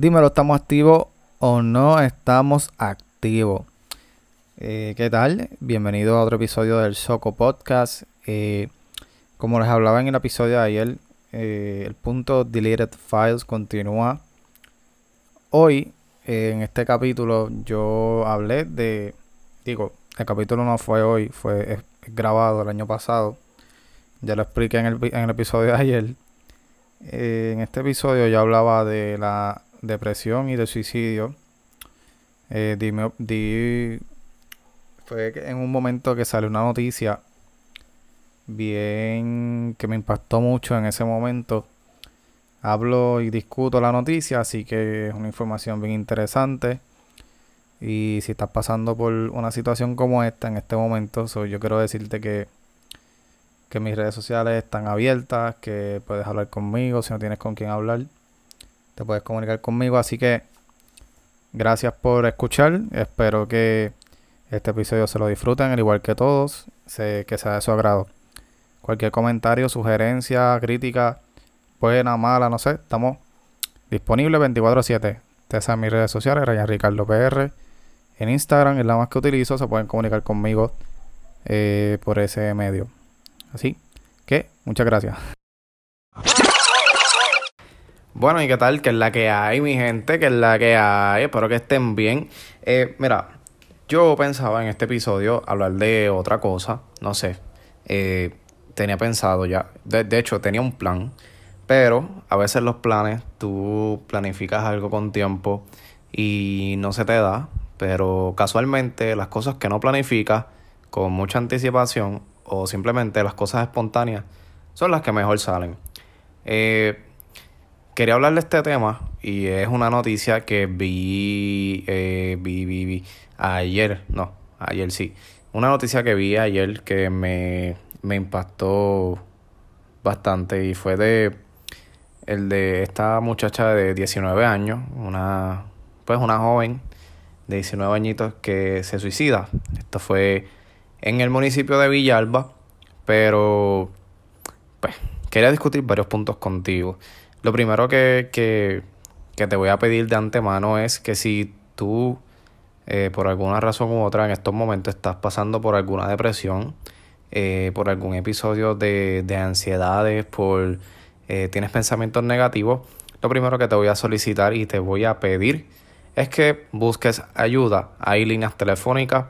Dímelo, ¿estamos activos o no estamos activos? Eh, ¿Qué tal? Bienvenido a otro episodio del Soco Podcast. Eh, como les hablaba en el episodio de ayer, eh, el punto Deleted Files continúa. Hoy, en este capítulo, yo hablé de. Digo, el capítulo no fue hoy, fue grabado el año pasado. Ya lo expliqué en el, en el episodio de ayer. en este episodio yo hablaba de la depresión y de suicidio. dime, di, fue en un momento que salió una noticia bien que me impactó mucho en ese momento. Hablo y discuto la noticia, así que es una información bien interesante. Y si estás pasando por una situación como esta en este momento, yo quiero decirte que, que mis redes sociales están abiertas, que puedes hablar conmigo si no tienes con quién hablar. Te puedes comunicar conmigo, así que gracias por escuchar. Espero que este episodio se lo disfruten, al igual que todos, sé que sea de su agrado. Cualquier comentario, sugerencia, crítica, buena, mala, no sé, estamos disponibles 24-7. Ustedes en mis redes sociales, Ryan Ricardo PR. En Instagram es la más que utilizo, se pueden comunicar conmigo eh, por ese medio. Así que, muchas gracias. Bueno, ¿y qué tal? ¿Qué es la que hay, mi gente? ¿Qué es la que hay? Espero que estén bien. Eh, mira, yo pensaba en este episodio hablar de otra cosa, no sé. Eh, tenía pensado ya, de, hecho tenía un plan, pero a veces los planes, tú planificas algo con tiempo y no se te da, pero casualmente las cosas que no planificas con mucha anticipación o simplemente las cosas espontáneas son las que mejor salen. Eh, quería hablar de este tema y es una noticia que vi, eh, vi, vi, vi ayer, no, ayer sí. Una noticia que vi ayer que me, me impactó bastante y fue de el de esta muchacha de 19 años, una pues una joven de 19 añitos que se suicida. Esto fue en el municipio de Villalba, pero pues quería discutir varios puntos contigo. Lo primero que, que, te voy a pedir de antemano es que si tú eh, por alguna razón u otra en estos momentos estás pasando por alguna depresión, eh, por algún episodio de, de ansiedades, por eh, tienes pensamientos negativos, lo primero que te voy a solicitar y te voy a pedir es que busques ayuda. Hay líneas telefónicas,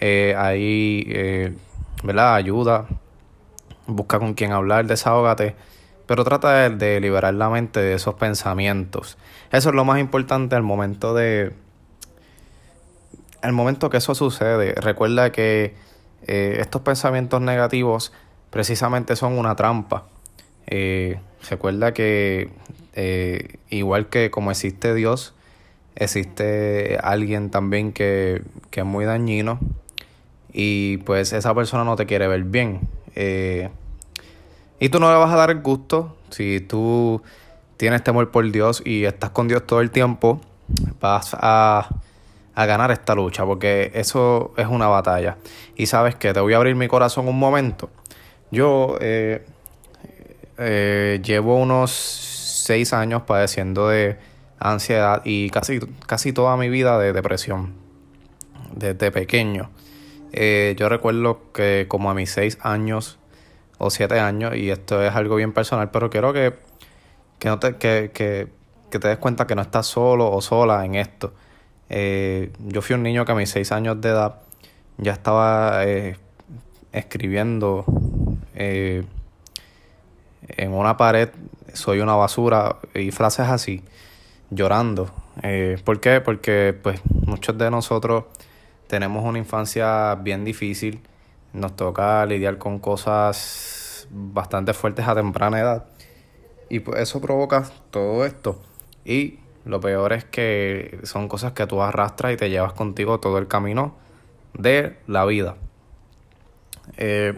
hay ¿verdad? ayuda, busca con quién hablar, desahógate, pero trata de liberar la mente de esos pensamientos. Eso es lo más importante al momento de el momento que eso sucede, recuerda que eh, estos pensamientos negativos precisamente son una trampa. Eh, recuerda que eh, igual que como existe Dios, existe alguien también que, que, es muy dañino y pues esa persona no te quiere ver bien. Y tú no le vas a dar el gusto si tú tienes temor por Dios y estás con Dios todo el tiempo, vas a a ganar esta lucha, porque eso es una batalla. Y sabes que te voy a abrir mi corazón un momento. Yo eh, eh, llevo unos seis años padeciendo de ansiedad y casi, casi toda mi vida de depresión, desde pequeño. Eh, yo recuerdo que como a mis seis años o siete años, y esto es algo bien personal, pero quiero que, que, no te, que, que, que te des cuenta que no estás solo o sola en esto. Eh, yo fui un niño que a mis seis años de edad ya estaba eh, escribiendo eh, en una pared, soy una basura y frases así, llorando. ¿Por qué? Porque pues muchos de nosotros tenemos una infancia bien difícil, nos toca lidiar con cosas bastante fuertes a temprana edad y pues eso provoca todo esto. Y lo peor es que son cosas que tú arrastras y te llevas contigo todo el camino de la vida. Eh,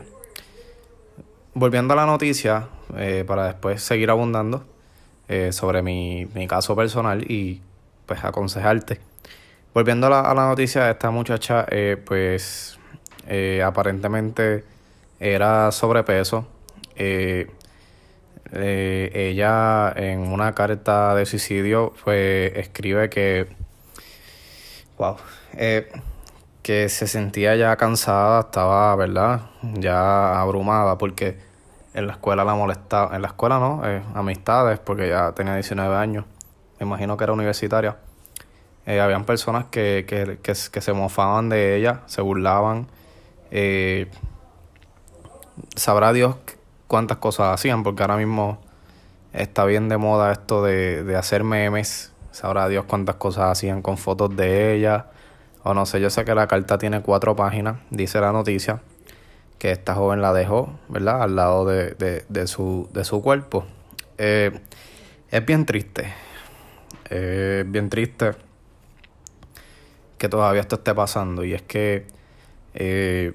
volviendo a la noticia, eh, para después seguir abundando eh, sobre mi, caso personal y pues aconsejarte. Volviendo a la, a la noticia, esta muchacha pues aparentemente era sobrepeso. eh, ella en una carta de suicidio pues, escribe que, wow, eh, que se sentía ya cansada, estaba, ¿verdad? Ya abrumada porque en la escuela la molestaba, en la escuela no, eh, amistades, porque ya tenía 19 años, me imagino que era universitaria. Eh, habían personas que, que, que, se mofaban de ella, se burlaban. Eh, sabrá Dios cuántas cosas hacían, porque ahora mismo está bien de moda esto de, de hacer memes. Sabrá Dios cuántas cosas hacían con fotos de ella. O no sé, yo sé que la carta tiene cuatro páginas, dice la noticia que esta joven la dejó, ¿verdad? Al lado de, de, de, su, de su cuerpo. Eh, es bien triste. Es bien triste que todavía esto esté pasando. Y es que eh,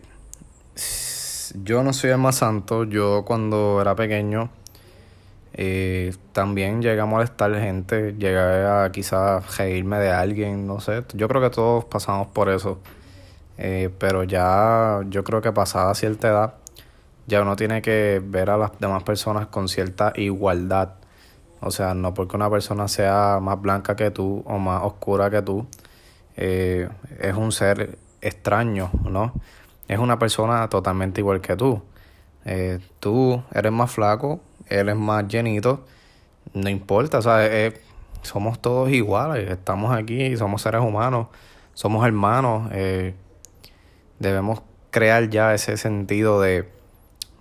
yo no soy el más santo. Yo cuando era pequeño eh, también llegué a molestar gente. Llegué a quizás reírme de alguien, no sé. Yo creo que todos pasamos por eso. Eh, pero ya yo creo que pasada cierta edad, ya uno tiene que ver a las demás personas con cierta igualdad. O sea, no porque una persona sea más blanca que tú o más oscura que tú, eh, es un ser extraño, ¿no? Es una persona totalmente igual que tú. Eh, tú eres más flaco, él es más llenito, no importa, o sea, somos todos iguales, estamos aquí, somos seres humanos, somos hermanos. Eh, debemos crear ya ese sentido de,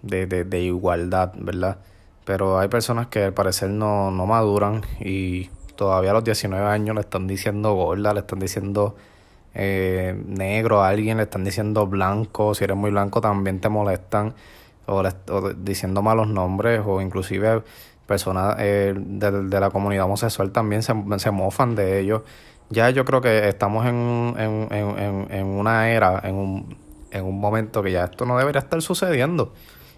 de, de, igualdad, ¿verdad? Pero hay personas que al parecer no, no maduran y todavía a los 19 años le están diciendo gorda, le están diciendo eh, negro a alguien, le están diciendo blanco, si eres muy blanco también te molestan, o, diciendo malos nombres, o inclusive personas eh, de, de, la comunidad homosexual también se, se mofan de ellos ya yo creo que estamos en, en, en, en una era, en un, en un momento que ya esto no debería estar sucediendo.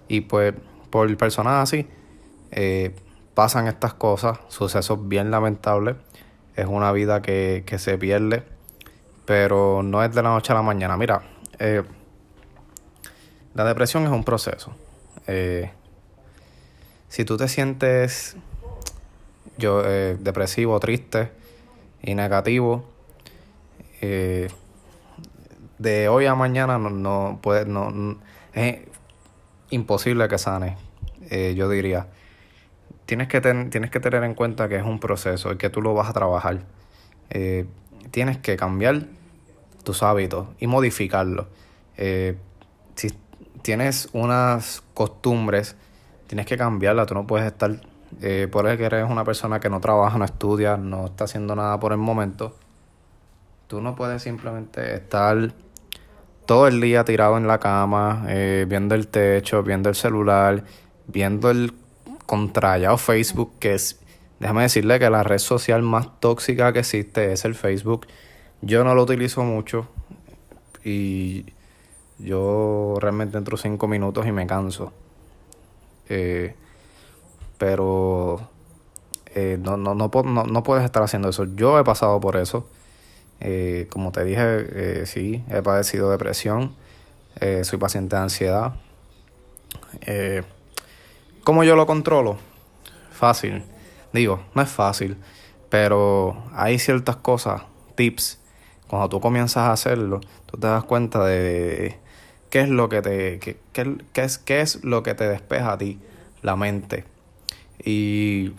Y pues por personas así eh, pasan estas cosas, sucesos bien lamentables. Es una vida que, que se pierde, pero no es de la noche a la mañana. Mira, eh, la depresión es un proceso. Eh, si tú te sientes yo depresivo, triste, y negativo, eh, de hoy a mañana no, no puede, no, es imposible que sane, eh, yo diría. Tienes que, tienes que tener en cuenta que es un proceso y que tú lo vas a trabajar. Eh, tienes que cambiar tus hábitos y modificarlos. si tienes unas costumbres, tienes que cambiarlas. Tú no puedes estar eh, por el que eres una persona que no trabaja, no estudia, no está haciendo nada por el momento, tú no puedes simplemente estar todo el día tirado en la cama, eh, viendo el techo, viendo el celular, viendo el contrallado Facebook, que es, déjame decirle que la red social más tóxica que existe es el Facebook. Yo no lo utilizo mucho y yo realmente entro cinco minutos y me canso. Eh, pero eh, no, no, no, no, puedes estar haciendo eso. Yo he pasado por eso. Eh, como te dije, eh, sí, he padecido depresión, soy paciente de ansiedad. ¿Cómo yo lo controlo? Fácil. Digo, no es fácil, pero hay ciertas cosas, tips. Cuando tú comienzas a hacerlo, tú te das cuenta de qué es lo que te, qué, qué es, qué es lo que te despeja a ti la mente y,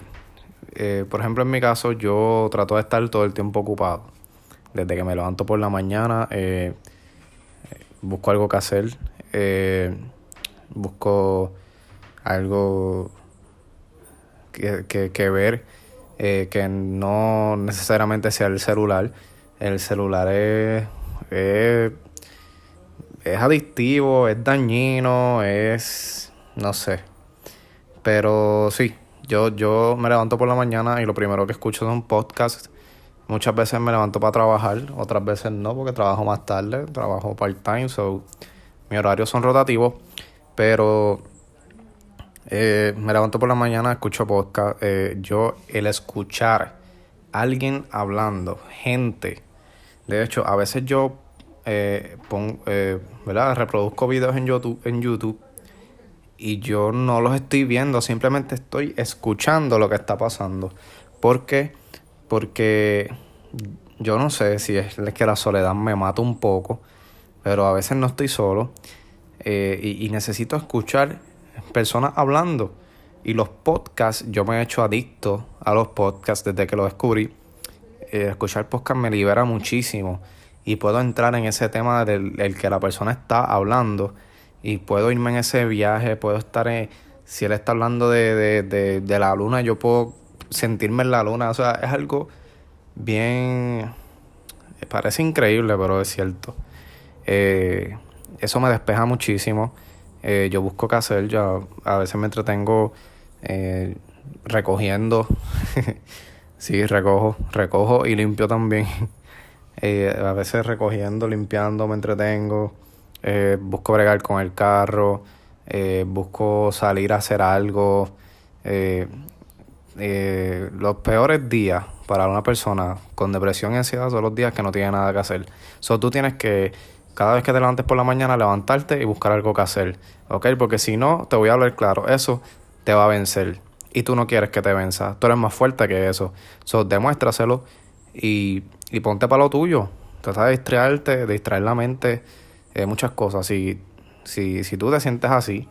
eh, por ejemplo, en mi caso, yo trato de estar todo el tiempo ocupado. Desde que me levanto por la mañana, eh, busco algo que hacer, eh, busco algo que, que, que ver, que no necesariamente sea el celular. El celular es, es, es adictivo, es dañino, es, no sé. Pero sí, yo, yo me levanto por la mañana y lo primero que escucho son podcasts. Muchas veces me levanto para trabajar, otras veces no, porque trabajo más tarde, trabajo part-time, so mis horarios son rotativos. Pero eh, me levanto por la mañana, escucho podcast. Eh, yo, el escuchar alguien hablando, gente. De hecho, a veces yo eh, pongo, ¿verdad? reproduzco videos en YouTube, en YouTube y yo no los estoy viendo, simplemente estoy escuchando lo que está pasando. ¿Por qué? Porque yo no sé si es que la soledad me mata un poco, pero a veces no estoy solo eh, y, necesito escuchar personas hablando. Y los podcasts, yo me he hecho adicto a los podcasts desde que lo descubrí. Eh, escuchar podcast me libera muchísimo y puedo entrar en ese tema del que la persona está hablando y puedo irme en ese viaje, puedo estar en, si él está hablando de, de, de, la luna, yo puedo sentirme en la luna, o sea, es algo bien, parece increíble, pero es cierto. Eh, eso me despeja muchísimo. Eh, yo busco qué hacer, yo a veces me entretengo eh, recogiendo. sí, recojo, recojo y limpio también. a veces recogiendo, limpiando, me entretengo. Eh, busco bregar con el carro, eh, busco salir a hacer algo. Eh, los peores días para una persona con depresión y ansiedad son los días que no tiene nada que hacer. So, tú tienes que, cada vez que te levantes por la mañana, levantarte y buscar algo que hacer. ¿Ok? Porque si no, te voy a hablar claro, eso te va a vencer. Y tú no quieres que te venza. Tú eres más fuerte que eso. So, demuéstraselo y, y ponte para lo tuyo. Trata de distraerte, de distraer la mente eh, muchas cosas. Si, si, si tú te sientes así,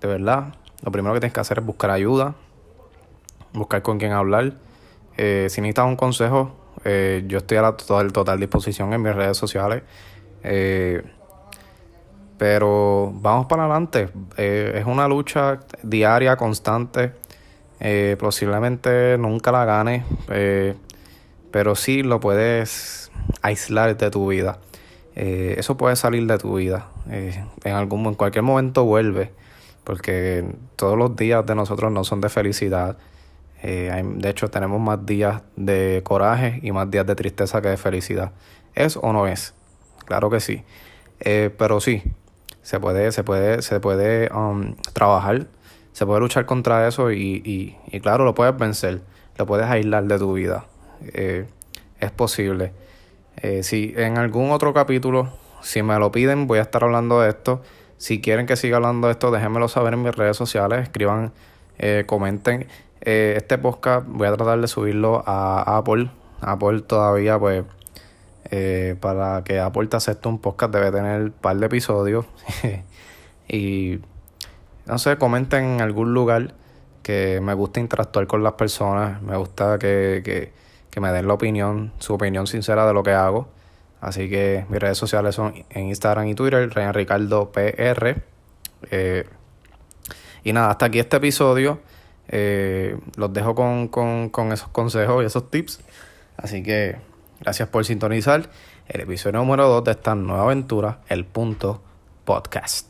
de verdad, lo primero que tienes que hacer es buscar ayuda, buscar con quién hablar. Eh, si necesitas un consejo, eh, yo estoy a la total, total disposición en mis redes sociales. Pero vamos para adelante. es una lucha diaria, constante. posiblemente nunca la ganes, pero sí lo puedes aislar de tu vida. Eh, eso puede salir de tu vida. Eh, en algún en cualquier momento vuelve, porque todos los días de nosotros no son de felicidad. Eh, de hecho, tenemos más días de coraje y más días de tristeza que de felicidad. ¿Es o no es? Claro que sí. pero sí, se puede, se puede, se puede um, trabajar, se puede luchar contra eso y, y, claro, lo puedes vencer, lo puedes aislar de tu vida. es posible. Eh, si en algún otro capítulo, si me lo piden, voy a estar hablando de esto. Si quieren que siga hablando de esto, déjenmelo saber en mis redes sociales, escriban, eh, comenten. Eh, este podcast voy a tratar de subirlo a Apple. Apple todavía, pues, para que Apple te acepte un podcast debe tener un par de episodios. y, no sé, comenten en algún lugar que me gusta interactuar con las personas. Me gusta que, que que me den la opinión, su opinión sincera de lo que hago. Así que mis redes sociales son en Instagram y Twitter, Ryan Ricardo PR. Eh, y nada, hasta aquí este episodio. Eh, los dejo con, con, con esos consejos y esos tips. Así que gracias por sintonizar el episodio número 2 de esta nueva aventura, El Punto Podcast.